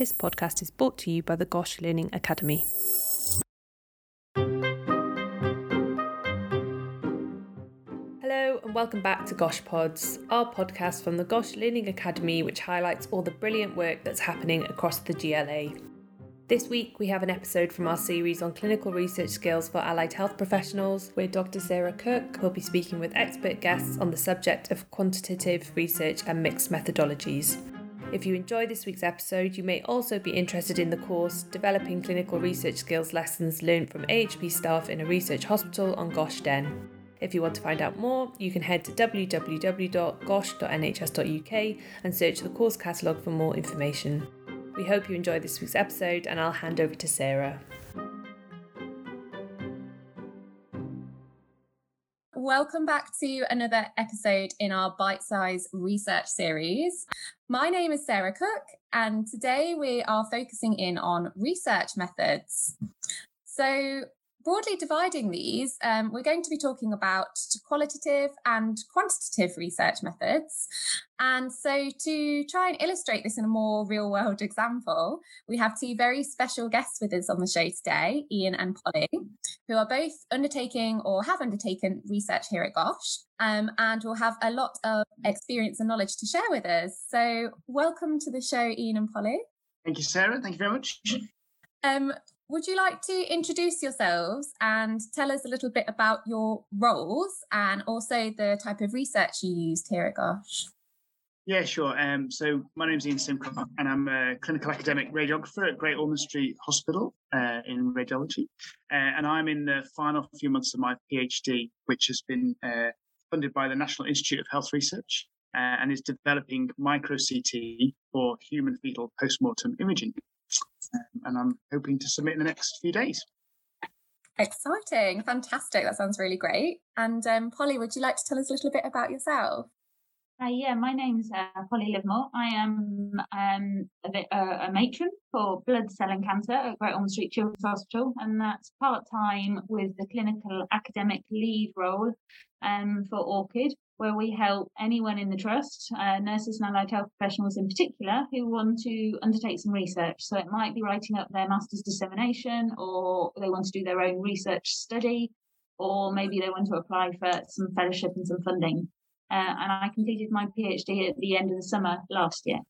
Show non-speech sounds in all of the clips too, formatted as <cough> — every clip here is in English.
This podcast is brought to you by the Gosh Learning Academy. Hello and welcome back to Gosh Pods, our podcast from the Gosh Learning Academy, which highlights all the brilliant work that's happening across the GLA. This week, we have an episode from our series on clinical research skills for allied health professionals, where Dr. Sarah Cook will be speaking with expert guests on the subject of quantitative research and mixed methodologies. If you enjoy this week's episode, you may also be interested in the course Developing Clinical Research Skills Lessons Learned from AHP Staff in a Research Hospital on Gosh Den. If you want to find out more, you can head to www.gosh.nhs.uk and search the course catalogue for more information. We hope you enjoyed this week's episode, and I'll hand over to Sarah. Welcome back to another episode in our bite size research series. My name is Sarah Cook, and today we are focusing in on research methods. So, broadly dividing these, um, we're going to be talking about qualitative and quantitative research methods. And so, to try and illustrate this in a more real world <laughs> example, we have two very special guests with us on the show today, Ian and Polly, who are both undertaking or have undertaken research here at Gosh um, and will have a lot of experience and knowledge to share with us. So, welcome to the show, Ian and Polly. Thank you, Sarah. Thank you very much. Um, would you like to introduce yourselves and tell us a little bit about your roles and also the type of research you used here at Gosh? Yeah, sure. Um, so my name is Ian Simcock, and I'm a clinical academic radiographer at Great Ormond Street Hospital uh, in radiology. Uh, and I'm in the final few months of my PhD, which has been uh, funded by the National Institute of Health Research uh, and is developing micro CT for human fetal postmortem imaging um, and I'm hoping to submit in the next few days. Exciting, fantastic. That sounds really great. And um, Polly, would you like to tell us a little bit about yourself? Uh, yeah, my name's uh, Polly Livermore. I am um, a, a, matron for blood, cell and cancer at Great Ormond Street Children's Hospital, and that's part time with the clinical academic lead role um, for ORCID, where we help anyone in the trust, uh, nurses and allied health professionals in particular, who want to undertake some research. So it might be writing up their master's dissemination, or they want to do their own research study, or maybe they want to apply for some fellowship and some funding. Uh, and I completed my PhD at the end of the summer last year.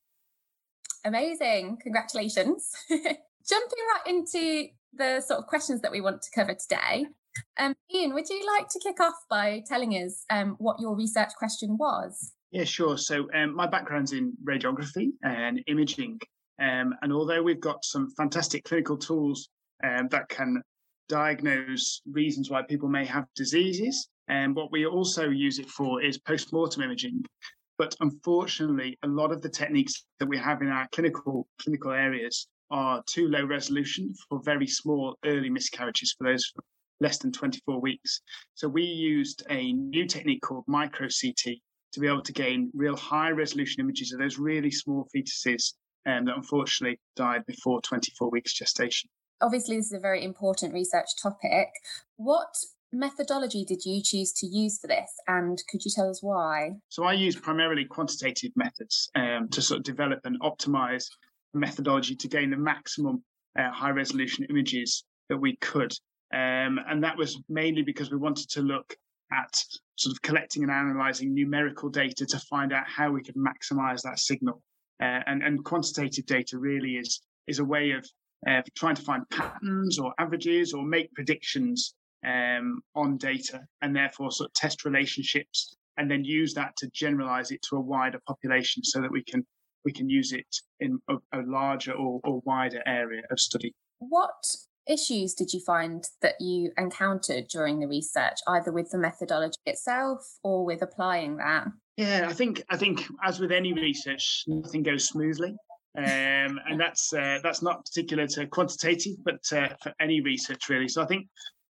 Amazing. Congratulations. <laughs> Jumping right into the sort of questions that we want to cover today. Um, Ian, would you like to kick off by telling us um, what your research question was? Yeah, sure. So um, my background's in radiography and imaging. Um, and although we've got some fantastic clinical tools um, that can diagnose reasons why people may have diseases, and um, what we also use it for is post-mortem imaging. But unfortunately, a lot of the techniques that we have in our clinical clinical areas are too low resolution for very small early miscarriages for those less than 24 weeks. So we used a new technique called micro CT to be able to gain real high resolution images of those really small fetuses um, that unfortunately died before 24 weeks gestation. Obviously, this is a very important research topic. What methodology did you choose to use for this and could you tell us why so i use primarily quantitative methods um, to sort of develop and optimize methodology to gain the maximum uh, high resolution images that we could um, and that was mainly because we wanted to look at sort of collecting and analyzing numerical data to find out how we could maximize that signal. Uh, and, and quantitative data really is, is a way of uh, trying to find patterns or averages or make predictions um, on data and therefore sort of test relationships and then use that to generalize it to a wider population so that we can we can use it in a, a larger or, or wider area of study. What issues did you find that you encountered during the research, either with the methodology itself or with applying that? Yeah, I think I think as with any research, nothing goes smoothly. Um, and that's uh, that's not particular to quantitative, but uh, for any research really. So I think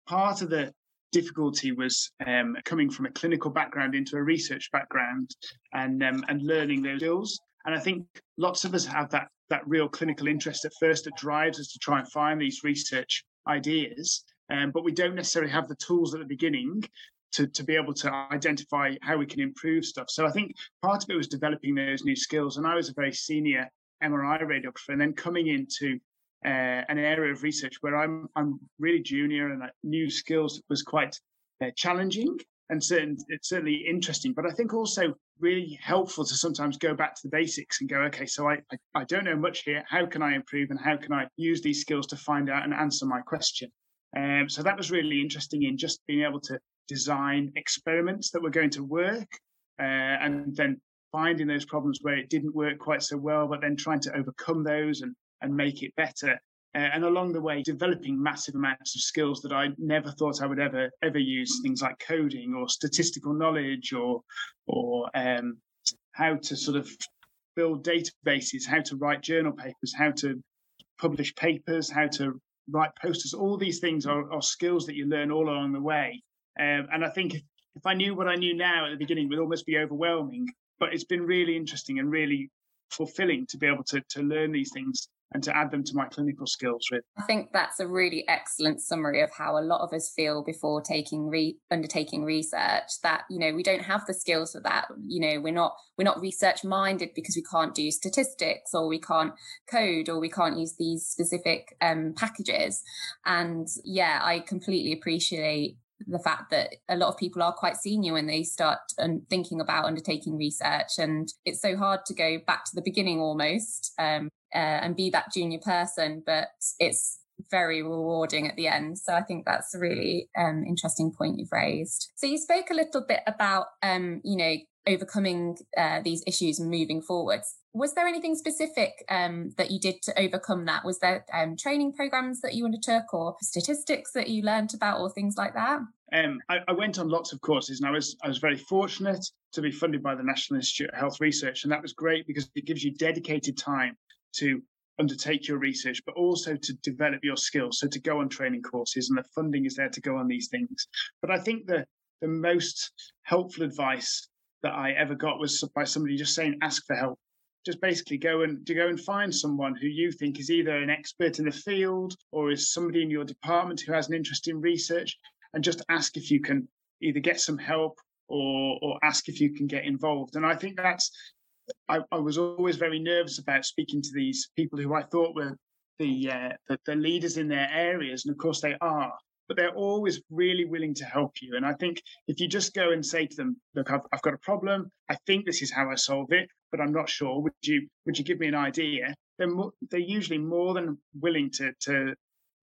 part of the difficulty was um, coming from a clinical background into a research background and um, and learning those skills. And I think lots of us have that that real clinical interest at first that drives us to try and find these research ideas. Um, but we don't necessarily have the tools at the beginning to, to be able to identify how we can improve stuff. So I think part of it was developing those new skills. And I was a very senior MRI radiographer and then coming into uh, an area of research where I'm I'm really junior and new skills was quite uh, challenging and certain, it's certainly interesting, but I think also really helpful to sometimes go back to the basics and go, okay, so I, I, I don't know much here. How can I improve and how can I use these skills to find out and answer my question? Um, so that was really interesting in just being able to design experiments that were going to work uh, and then finding those problems where it didn't work quite so well, but then trying to overcome those and, and make it better. Uh, and along the way, developing massive amounts of skills that I never thought I would ever ever use, things like coding or statistical knowledge or or um, how to sort of build databases, how to write journal papers, how to publish papers, how to write posters. All these things are, are skills that you learn all along the way. Um, and I think if, if I knew what I knew now at the beginning, it would almost be overwhelming. But it's been really interesting and really fulfilling to be able to to learn these things and to add them to my clinical skills really. I think that's a really excellent summary of how a lot of us feel before taking re- undertaking research that you know we don't have the skills for that you know we're not we're not research minded because we can't do statistics or we can't code or we can't use these specific um, packages and yeah I completely appreciate the fact that a lot of people are quite senior when they start and thinking about undertaking research and it's so hard to go back to the beginning almost um, uh, and be that junior person but it's very rewarding at the end so i think that's a really um, interesting point you've raised so you spoke a little bit about um, you know overcoming uh, these issues and moving forwards was there anything specific um, that you did to overcome that? Was there um, training programs that you undertook or statistics that you learned about or things like that? Um, I, I, went on lots of courses and I was, I was very fortunate to be funded by the National Institute of Health Research. And that was great because it gives you dedicated time to undertake your research, but also to develop your skills. So to go on training courses and the funding is there to go on these things. But I think the, the most helpful advice that I ever got was by somebody just saying, ask for help just basically go and to go and find someone who you think is either an expert in the field or is somebody in your department who has an interest in research and just ask if you can either get some help or or ask if you can get involved and i think that's i, I was always very nervous about speaking to these people who i thought were the, uh, the the leaders in their areas and of course they are but they're always really willing to help you. And I think if you just go and say to them, look, I've, I've got a problem. I think this is how I solve it, but I'm not sure. Would you would you give me an idea? They're they're usually more than willing to to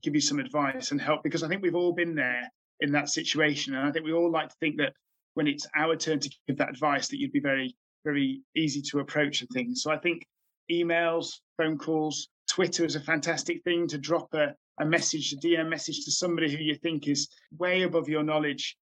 give you some advice and help because I think we've all been there in that situation. And I think we all like to think that when it's our turn to give that advice, that you'd be very, very easy to approach and things. So I think emails, phone calls, Twitter is a fantastic thing to drop a, a message, a DM message to somebody who you think is way above your knowledge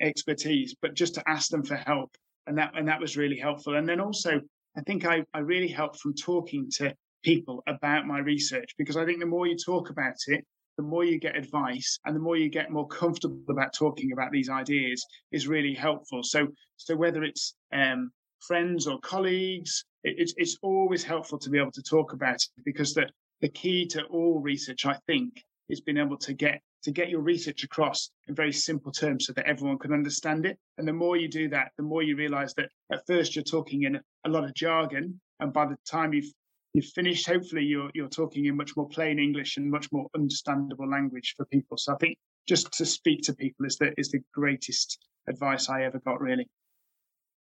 expertise, but just to ask them for help. And that and that was really helpful. And then also, I think I, I really helped from talking to people about my research because I think the more you talk about it, the more you get advice and the more you get more comfortable about talking about these ideas is really helpful. So so whether it's um, friends or colleagues, it, it's it's always helpful to be able to talk about it because the the key to all research, I think, is being able to get to get your research across in very simple terms so that everyone can understand it. And the more you do that, the more you realize that at first you're talking in a lot of jargon, and by the time you've you've finished, hopefully you're you're talking in much more plain English and much more understandable language for people. So I think just to speak to people is the is the greatest advice I ever got, really.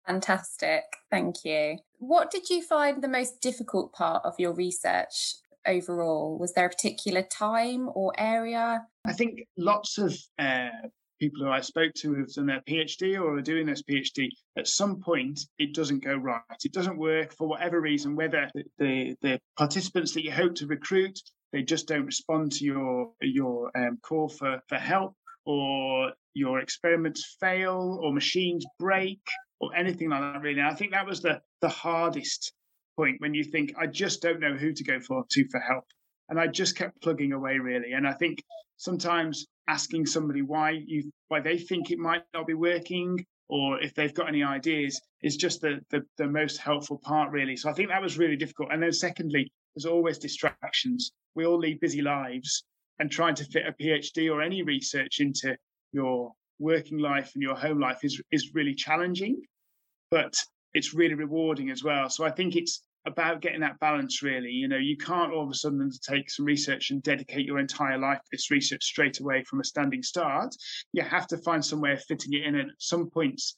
Fantastic. Thank you. What did you find the most difficult part of your research overall? Was there a particular time or area? I think lots of uh, people who I spoke to have done their PhD or are doing this PhD, at some point it doesn't go right. It doesn't work for whatever reason, whether the, the participants that you hope to recruit, they just don't respond to your your um, call for, for help, or your experiments fail, or machines break, or anything like that, really. And I think that was the, the hardest point when you think, I just don't know who to go for to for help. And I just kept plugging away really. And I think sometimes asking somebody why you why they think it might not be working or if they've got any ideas is just the, the, the most helpful part really. So I think that was really difficult. And then secondly, there's always distractions. We all lead busy lives and trying to fit a PhD or any research into your working life and your home life is is really challenging, but it's really rewarding as well. So I think it's about getting that balance really. You know you can't all of a sudden undertake some research and dedicate your entire life to this research straight away from a standing start. You have to find some way of fitting it in and at some points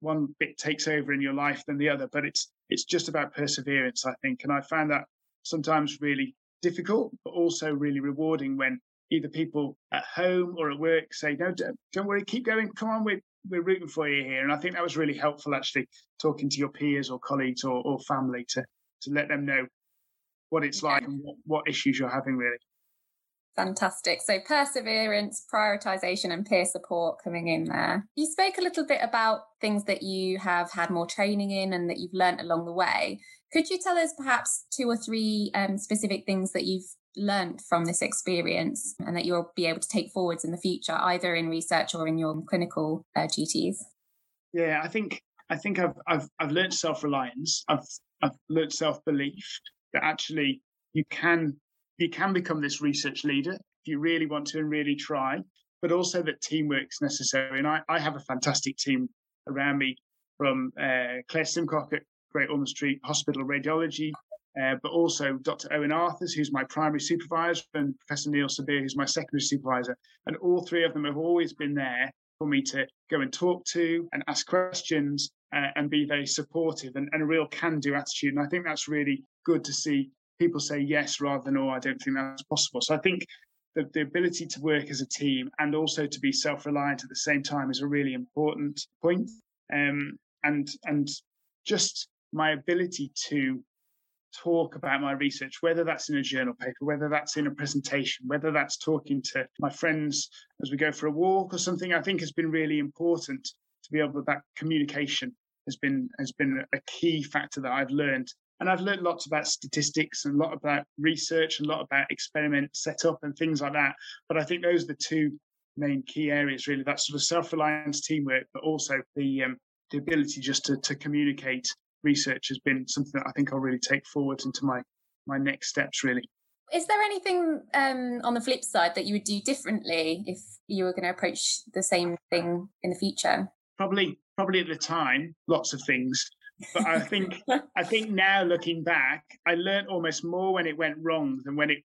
one bit takes over in your life than the other but it's it's just about perseverance i think. And i found that sometimes really difficult but also really rewarding when either people at home or at work say no don't, don't worry keep going. Come on we're, we're rooting for you here and i think that was really helpful actually talking to your peers or colleagues or, or family to to let them know what it's like and what, what issues you're having really Fantastic. So perseverance, prioritization, and peer support coming in there. You spoke a little bit about things that you have had more training in and that you've learnt along the way. Could you tell us perhaps two or three um, specific things that you've learnt from this experience and that you'll be able to take forwards in the future, either in research or in your clinical uh, duties? Yeah, I think I think I've I've I've learned self reliance. I've I've learned self belief that actually you can you can become this research leader if you really want to and really try, but also that teamwork is necessary. And I, I have a fantastic team around me from uh, Claire Simcock at Great Ormond Street Hospital Radiology, uh, but also Dr. Owen Arthurs, who's my primary supervisor, and Professor Neil Sebire, who's my secondary supervisor. And all three of them have always been there for me to go and talk to and ask questions uh, and be very supportive and, and a real can do attitude. And I think that's really good to see people say yes rather than oh, I don't think that's possible. So I think the, the ability to work as a team and also to be self-reliant at the same time is a really important point. Um, and and just my ability to talk about my research, whether that's in a journal paper, whether that's in a presentation, whether that's talking to my friends as we go for a walk or something, I think has been really important to be able to that communication has been has been a key factor that I've learned and I've learned lots about statistics and a lot about research and a lot about experiment setup and things like that. But I think those are the two main key areas, really. That sort of self-reliance, teamwork, but also the um, the ability just to, to communicate research has been something that I think I'll really take forward into my my next steps, really. Is there anything um, on the flip side that you would do differently if you were going to approach the same thing in the future? Probably, probably at the time, lots of things. But I think <laughs> I think now looking back, I learned almost more when it went wrong than when it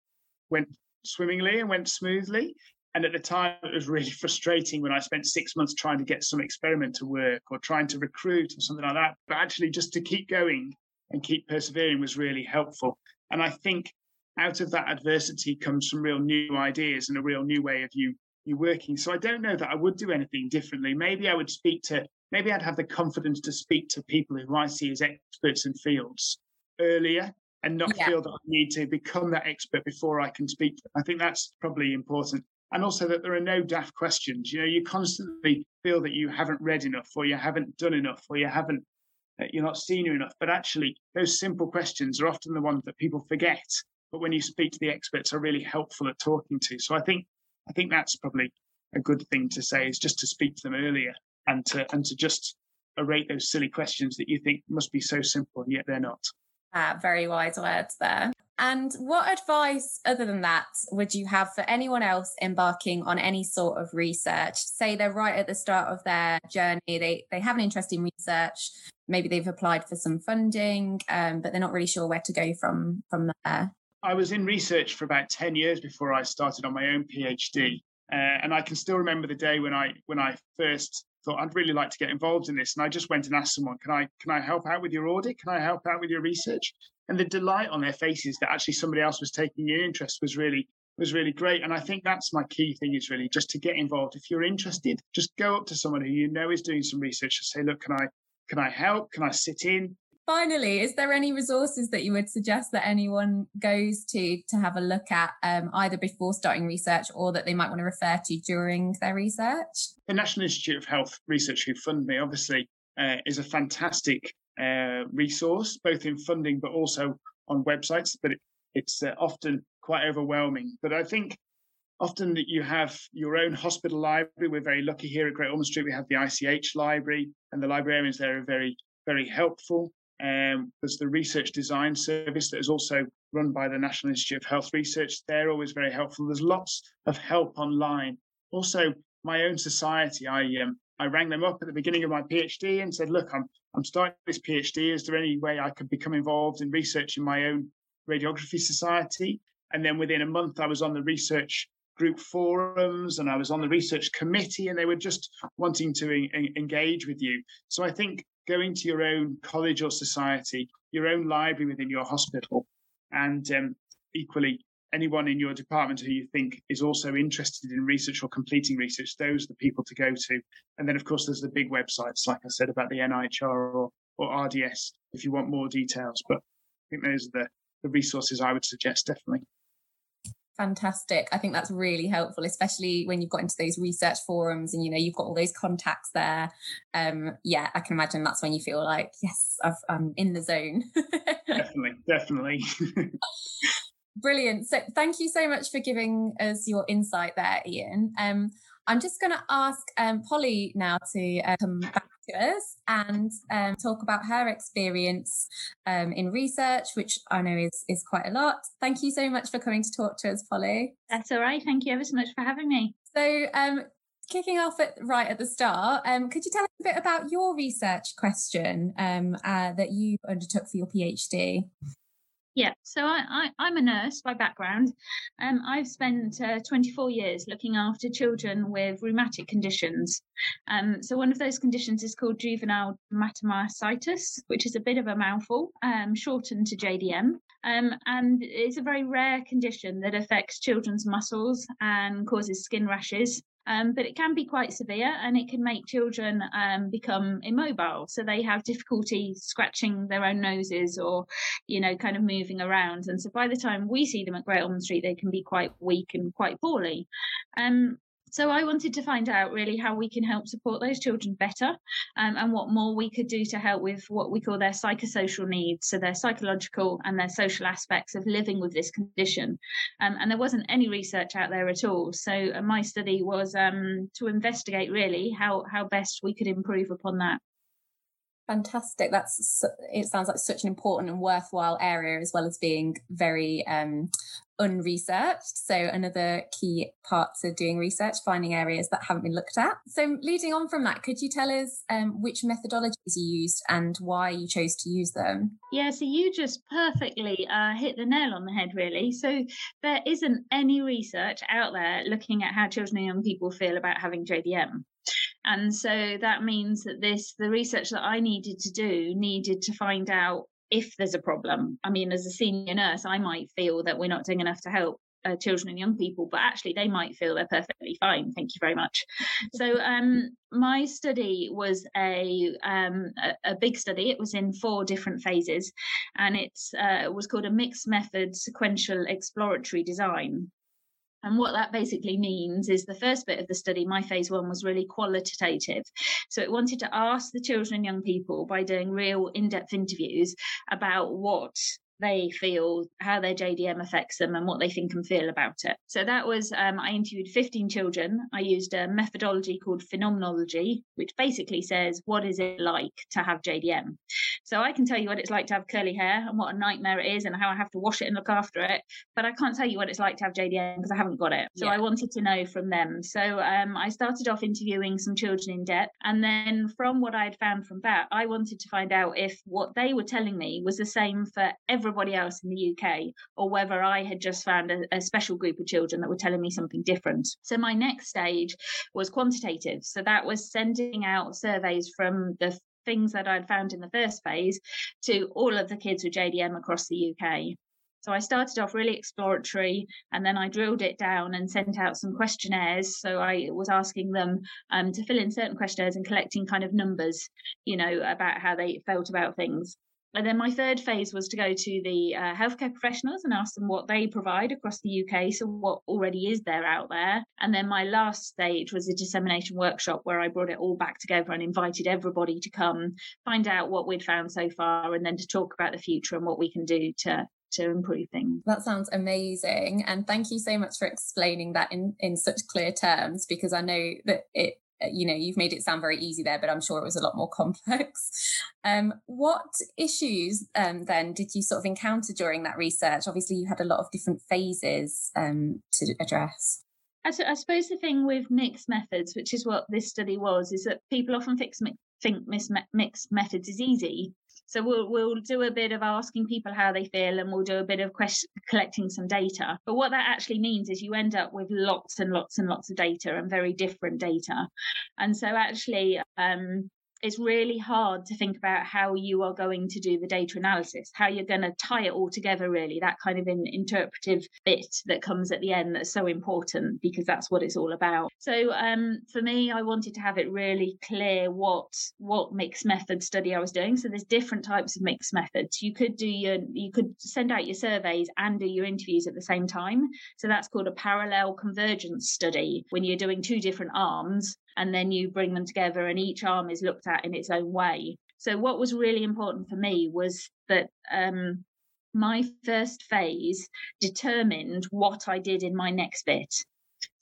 went swimmingly and went smoothly. And at the time, it was really <laughs> frustrating when I spent six months trying to get some experiment to work or trying to recruit or something like that. But actually, just to keep going and keep persevering was really helpful. And I think out of that adversity comes some real new ideas and a real new way of you you working. So I don't know that I would do anything differently. Maybe I would speak to maybe I'd have the confidence to speak to people who I see as experts in fields earlier and not yeah. feel that I need to become that expert before I can speak. I think that's probably important. And also that there are no daft questions. You know, you constantly feel that you haven't read enough or you haven't done enough or you haven't, uh, you're not senior enough. But actually, those simple questions are often the ones that people forget. But when you speak to the experts, are really helpful at talking to. So I think, I think that's probably a good thing to say is just to speak to them earlier and to and to just rate those silly questions that you think must be so simple and yet they're not. Uh, very wise words there. And what advice, other than that, would you have for anyone else embarking on any sort of research? Say they're right at the start of their journey, they, they have an interest in research, maybe they've applied for some funding, um, but they're not really sure where to go from, from there. I was in research for about 10 years before I started on my own PhD. Uh, and I can still remember the day when I when I first thought I'd really like to get involved in this, and I just went and asked someone, "Can I can I help out with your audit? Can I help out with your research?" And the delight on their faces that actually somebody else was taking an interest was really was really great. And I think that's my key thing is really just to get involved. If you're interested, just go up to someone who you know is doing some research and say, "Look, can I can I help? Can I sit in? Finally, is there any resources that you would suggest that anyone goes to to have a look at um, either before starting research or that they might want to refer to during their research? The National Institute of Health Research, who fund me, obviously, uh, is a fantastic uh, resource, both in funding but also on websites. But it, it's uh, often quite overwhelming. But I think often that you have your own hospital library. We're very lucky here at Great Ormond Street. We have the ICH library, and the librarians there are very, very helpful. Um, there's the research design service that is also run by the National Institute of Health Research. They're always very helpful. There's lots of help online. Also, my own society, I um, I rang them up at the beginning of my PhD and said, look, I'm I'm starting this PhD. Is there any way I could become involved in research in my own radiography society? And then within a month, I was on the research group forums and I was on the research committee, and they were just wanting to en- engage with you. So I think going to your own college or society, your own library within your hospital, and um, equally anyone in your department who you think is also interested in research or completing research, those are the people to go to. And then, of course, there's the big websites, like I said, about the NIHR or, or RDS if you want more details. But I think those are the, the resources I would suggest, definitely. Fantastic. I think that's really helpful, especially when you've got into those research forums and you know you've got all those contacts there. Um, yeah, I can imagine that's when you feel like, yes, i am in the zone. <laughs> definitely, definitely. <laughs> Brilliant. So thank you so much for giving us your insight there, Ian. Um, I'm just going to ask um, Polly now to uh, come back to us and um, talk about her experience um, in research, which I know is, is quite a lot. Thank you so much for coming to talk to us, Polly. That's all right. Thank you ever so much for having me. So, um, kicking off at right at the start, um, could you tell us a bit about your research question um, uh, that you undertook for your PhD? Yeah, so I, am a nurse by background. Um, I've spent uh, 24 years looking after children with rheumatic conditions. Um, so one of those conditions is called juvenile dermatomyositis, which is a bit of a mouthful, um, shortened to JDM. Um, and it's a very rare condition that affects children's muscles and causes skin rashes. Um, but it can be quite severe and it can make children um, become immobile. So they have difficulty scratching their own noses or, you know, kind of moving around. And so by the time we see them at Great Ormond Street, they can be quite weak and quite poorly. Um, so I wanted to find out really how we can help support those children better um, and what more we could do to help with what we call their psychosocial needs, so their psychological and their social aspects of living with this condition. Um, and there wasn't any research out there at all. So uh, my study was um, to investigate really how, how best we could improve upon that. Fantastic. That's it. Sounds like such an important and worthwhile area, as well as being very um, unresearched. So another key part to doing research, finding areas that haven't been looked at. So leading on from that, could you tell us um, which methodologies you used and why you chose to use them? Yeah, so you just perfectly uh, hit the nail on the head, really. So there isn't any research out there looking at how children and young people feel about having JDM. And so that means that this, the research that I needed to do, needed to find out if there's a problem. I mean, as a senior nurse, I might feel that we're not doing enough to help uh, children and young people, but actually they might feel they're perfectly fine. Thank you very much. So um, my study was a, um, a, a big study. It was in four different phases, and uh, it was called a mixed method sequential exploratory design. And what that basically means is the first bit of the study, my phase one, was really qualitative. So it wanted to ask the children and young people by doing real in depth interviews about what they feel, how their JDM affects them, and what they think and feel about it. So that was, um, I interviewed 15 children. I used a methodology called phenomenology, which basically says, what is it like to have JDM? So I can tell you what it's like to have curly hair and what a nightmare it is and how I have to wash it and look after it, but I can't tell you what it's like to have JDM because I haven't got it. So yeah. I wanted to know from them. So um, I started off interviewing some children in depth. And then from what I had found from that, I wanted to find out if what they were telling me was the same for every everybody else in the UK, or whether I had just found a, a special group of children that were telling me something different. So my next stage was quantitative. So that was sending out surveys from the things that I'd found in the first phase to all of the kids with JDM across the UK. So I started off really exploratory and then I drilled it down and sent out some questionnaires. So I was asking them um, to fill in certain questionnaires and collecting kind of numbers, you know, about how they felt about things. And then my third phase was to go to the uh, healthcare professionals and ask them what they provide across the UK, so what already is there out there. And then my last stage was a dissemination workshop where I brought it all back together and invited everybody to come find out what we'd found so far and then to talk about the future and what we can do to to improve things. That sounds amazing. And thank you so much for explaining that in, in such clear terms because I know that it you know you've made it sound very easy there but i'm sure it was a lot more <laughs> complex um, what issues um, then did you sort of encounter during that research obviously you had a lot of different phases um, to address I, suppose the thing with mixed methods, which is what this study was, is that people often fix think mixed methods is easy. So we'll we'll do a bit of asking people how they feel, and we'll do a bit of question, collecting some data. But what that actually means is you end up with lots and lots and lots of data and very different data. And so actually, um, it's really hard to think about how you are going to do the data analysis, how you're going to tie it all together, really, that kind of an interpretive bit that comes at the end that's so important because that's what it's all about. So um, for me, I wanted to have it really clear what what mixed method study I was doing. So there's different types of mixed methods. You could do your you could send out your surveys and do your interviews at the same time. So that's called a parallel convergence study when you're doing two different arms and then you bring them together and each arm is looked at in its own way. So what was really important for me was that um, my first phase determined what I did in my next bit.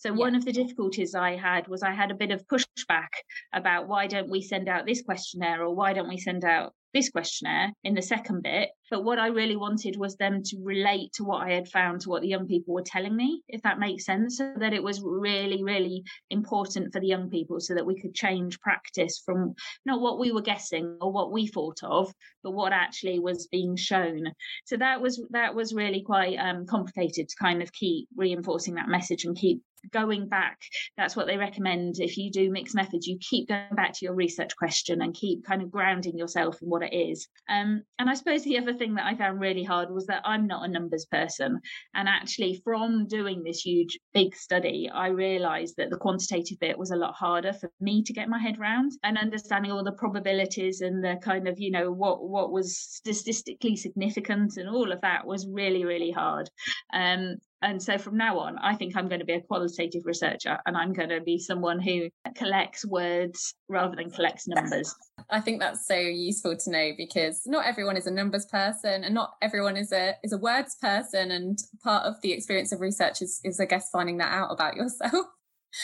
So yeah. one of the difficulties I had was I had a bit of pushback about why don't we send out this questionnaire or why don't we send out this questionnaire in the second bit. But what I really wanted was them to relate to what I had found to what the young people were telling me, if that makes sense. So that it was really, really important for the young people so that we could change practice from not what we were guessing or what we thought of, but what actually was being shown. So that was that was really quite um, complicated to kind of keep reinforcing that message and keep going back. That's what they recommend. If you do mixed methods, you keep going back to your research question and keep kind of grounding yourself in what it is. Um, and I suppose the other thing that I found really hard was that I'm not a numbers person. And actually, from doing this huge, big study, I realized that the quantitative bit was a lot harder for me to get my head around and understanding all the probabilities and the kind of, you know, what, what was statistically significant and all of that was really, really hard. Um, and so from now on, I think I'm going to be a qualitative researcher and I'm going to be someone who collects words rather than collects numbers. I think that's so useful to know because not everyone is a numbers person and not everyone is a is a words person and part of the experience of research is, is I guess finding that out about yourself.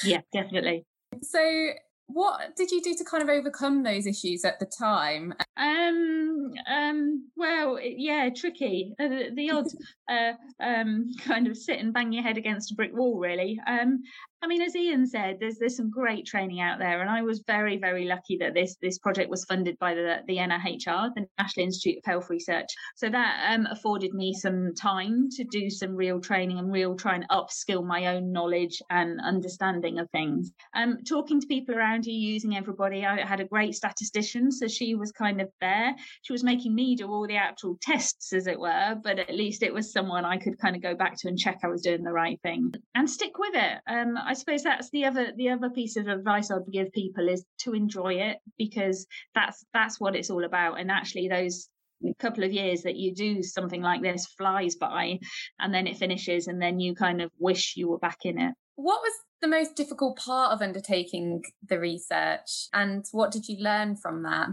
Yeah, definitely. <laughs> So what did you do to kind of overcome those issues at the time? Um, um, well, yeah, tricky. Uh, the, the odd uh, <laughs> um, kind of sit and bang your head against a brick wall, really. Um, I mean, as Ian said, there's there's some great training out there, and I was very very lucky that this this project was funded by the the NIHR, the National Institute of Health Research. So that um, afforded me some time to do some real training and real try and upskill my own knowledge and understanding of things. Um, talking to people around you, using everybody. I had a great statistician, so she was kind of there. She was making me do all the actual tests, as it were, but at least it was someone I could kind of go back to and check I was doing the right thing and stick with it. Um, I suppose that's the other the other piece of advice I'd give people is to enjoy it because that's that's what it's all about. And actually, those couple of years that you do something like this flies by, and then it finishes, and then you kind of wish you were back in it. What was the most difficult part of undertaking the research, and what did you learn from that?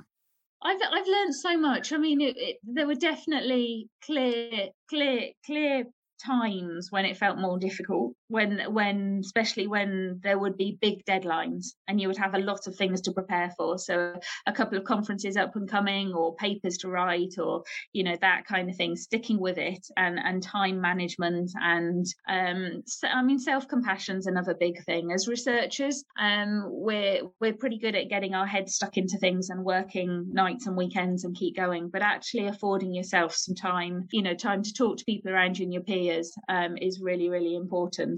I've I've learned so much. I mean, it, it, there were definitely clear, clear, clear times when it felt more difficult when when especially when there would be big deadlines and you would have a lot of things to prepare for. So a couple of conferences up and coming or papers to write or you know that kind of thing sticking with it and and time management and um so, i mean self compassion's another big thing. As researchers um we're we're pretty good at getting our heads stuck into things and working nights and weekends and keep going. But actually affording yourself some time you know time to talk to people around you and your peers um is really really important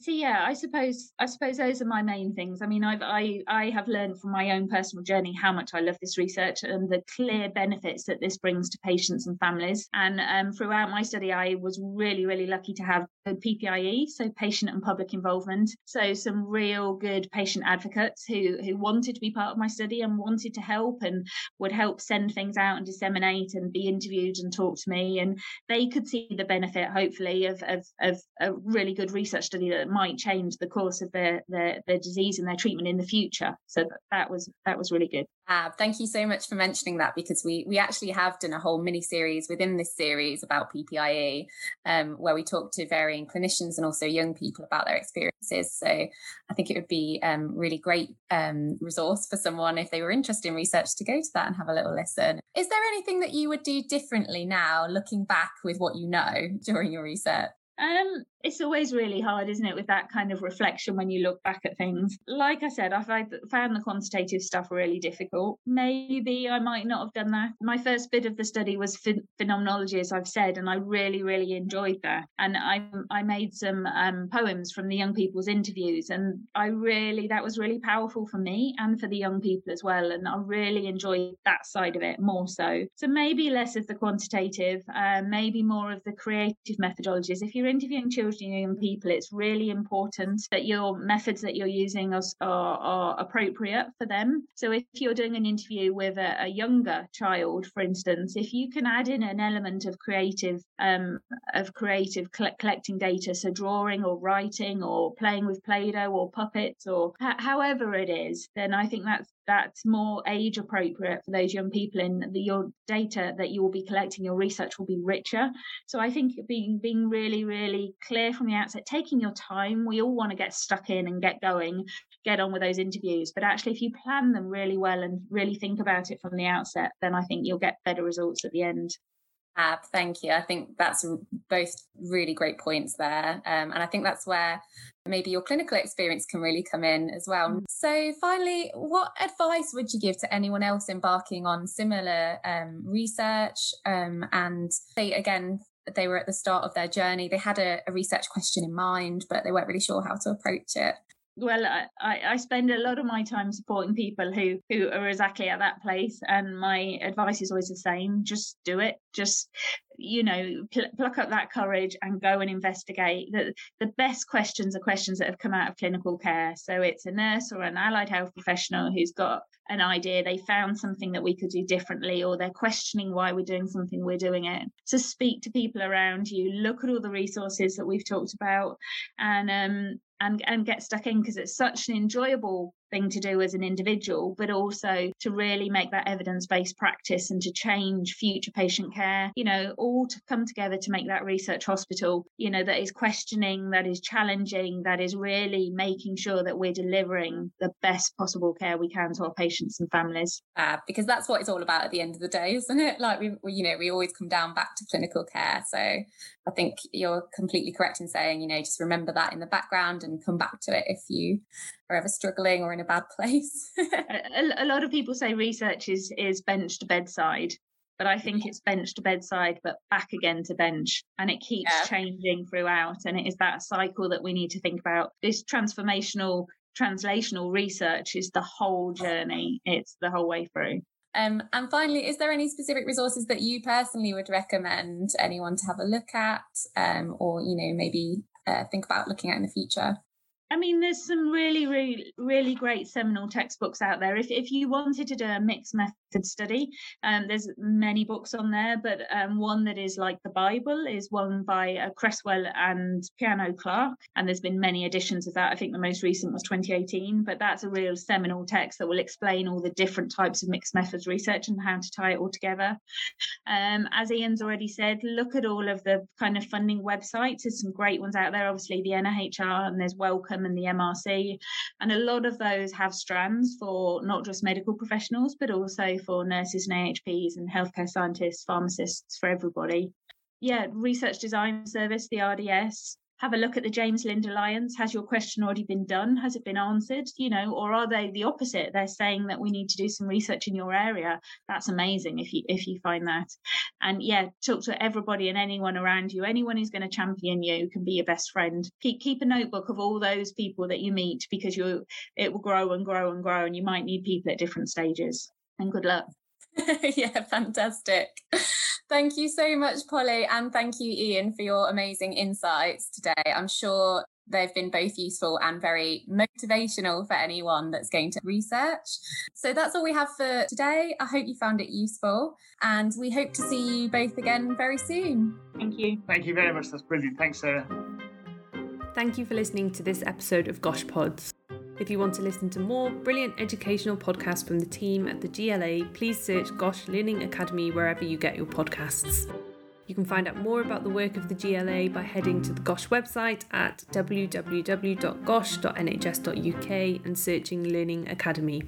so yeah i suppose i suppose those are my main things. I mean i've i i have learned from my own personal journey how much i love this research and the clear benefits that this brings to patients and families. And um, throughout my study i was really really lucky to have the ppie so patient and public involvement. So some real good patient advocates who who wanted to be part of my study and wanted to help and would help send things out and disseminate and be interviewed and talk to me. And they could see the benefit hopefully of of, of a really good research study that might change the course of their, their their disease and their treatment in the future. So that, that was that was really good. Uh, thank you so much for mentioning that because we we actually have done a whole mini series within this series about PPIE, um, where we talk to varying clinicians and also young people about their experiences. So I think it would be um, really great um, resource for someone if they were interested in research to go to that and have a little listen. Is there anything that you would do differently now, looking back with what you know <laughs> during your research? Um, it's always really hard, isn't it, with that kind of reflection when you look back at things. Like I said, I found the quantitative stuff really difficult. Maybe I might not have done that. My first bit of the study was ph- phenomenology, as I've said, and I really, really enjoyed that. And I, I made some um, poems from the young people's interviews, and I really, that was really powerful for me and for the young people as well. And I really enjoyed that side of it more so. So maybe less of the quantitative, uh, maybe more of the creative methodologies. If you're interviewing children and people, it's really important that your methods that you're using are, are, are appropriate for them. So if you're doing an interview with a, a, younger child, for instance, if you can add in an element of creative um, of creative collecting data, so drawing or writing or playing with Play-Doh or puppets or however it is, then I think that's that's more age appropriate for those young people and the, your data that you will be collecting your research will be richer. So i think being being really really clear from the outset taking your time we all want to get stuck in and get going get on with those interviews. But actually if you plan them really well and really think about it from the outset then i think you'll get better results at the end Ab, thank you. I think that's both really great points there. Um, and I think that's where maybe your clinical experience can really come in as well. Mm. So, finally, what advice would you give to anyone else embarking on similar um, research? Um, and say again, they were at the start of their journey, they had a, a research question in mind, but they weren't really sure how to approach it well I, I spend a lot of my time supporting people who who are exactly at that place and my advice is always the same just do it. Just you know pl- pluck up that courage and go and investigate. The, the best questions are questions that have come out of clinical care. So it's a nurse or an allied health professional who's got an idea they found something that we could do differently or they're questioning why we're doing something we're doing it. So speak to people around you look at all the resources that we've talked about and um and and get stuck in because it's such an enjoyable thing to do as an individual, but also to really make that evidence based practice and to change future patient care, you know, all to come together to make that research hospital, you know, that is questioning, that is challenging, that is really making sure that we're delivering the best possible care we can to our patients and families. Uh, because that's what it's all about at the end of the day, <laughs> isn't it? Like we, we, you know, we always come down back to clinical care. So I think you're completely correct in saying, you know, just remember that in the background and come back to it if you are ever struggling or in a bad place. <laughs> a, a, lot of people say research is is bench to bedside, but I think it's bench to bedside, but back again to bench, and it keeps yeah. changing throughout. And it is that cycle that we need to think about. This transformational translational research is the whole journey. It's the whole way through. Um, and finally, is there any specific resources that you personally would recommend anyone to have a look at, um, or you know maybe uh, think about looking at in the future? I mean, there's some really, really, really great seminal textbooks out there. If if you wanted to do a mixed method study, um, there's many books on there, but um, one that is like the Bible is one by uh, Creswell and Plano Clark, and there's been many editions of that. I think the most recent was 2018, but that's a real seminal text that will explain all the different types of mixed methods research and how to tie it all together. Um, as Ian's already said, look at all of the kind of funding websites. There's some great ones out there. Obviously, the NIHR and there's Wellcome and the MRC. And a lot of those have strands for not just medical professionals, but also for nurses and AHPs and healthcare scientists, pharmacists, for everybody. Yeah, Research Design Service, the RDS, have a look at the James Lind Alliance. Has your question already been done? Has it been answered? You know, or are they the opposite? They're saying that we need to do some research in your area. That's amazing if you if you find that. And yeah, talk to everybody and anyone around you. Anyone who's going to champion you can be your best friend. Keep keep a notebook of all those people that you meet because you it will grow and grow and grow, and you might need people at different stages. And good luck. <laughs> yeah, fantastic. Thank you so much, Polly, and thank you, Ian, for your amazing insights today. I'm sure they've been both useful and very motivational for anyone that's going to research. So that's all we have for today. I hope you found it useful, and we hope to see you both again very soon. Thank you. Thank you very much. That's brilliant. Thanks, Sarah. Thank you for listening to this episode of Gosh Pods. If you want to listen to more brilliant educational podcasts from the team at the GLA, please search Gosh Learning Academy wherever you get your podcasts. You can find out more about the work of the GLA by heading to the Gosh website at www.gosh.nhs.uk and searching Learning Academy.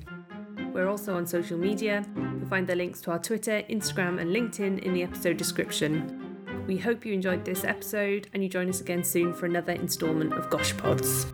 We're also on social media. You'll find the links to our Twitter, Instagram, and LinkedIn in the episode description. We hope you enjoyed this episode and you join us again soon for another instalment of Gosh Pods.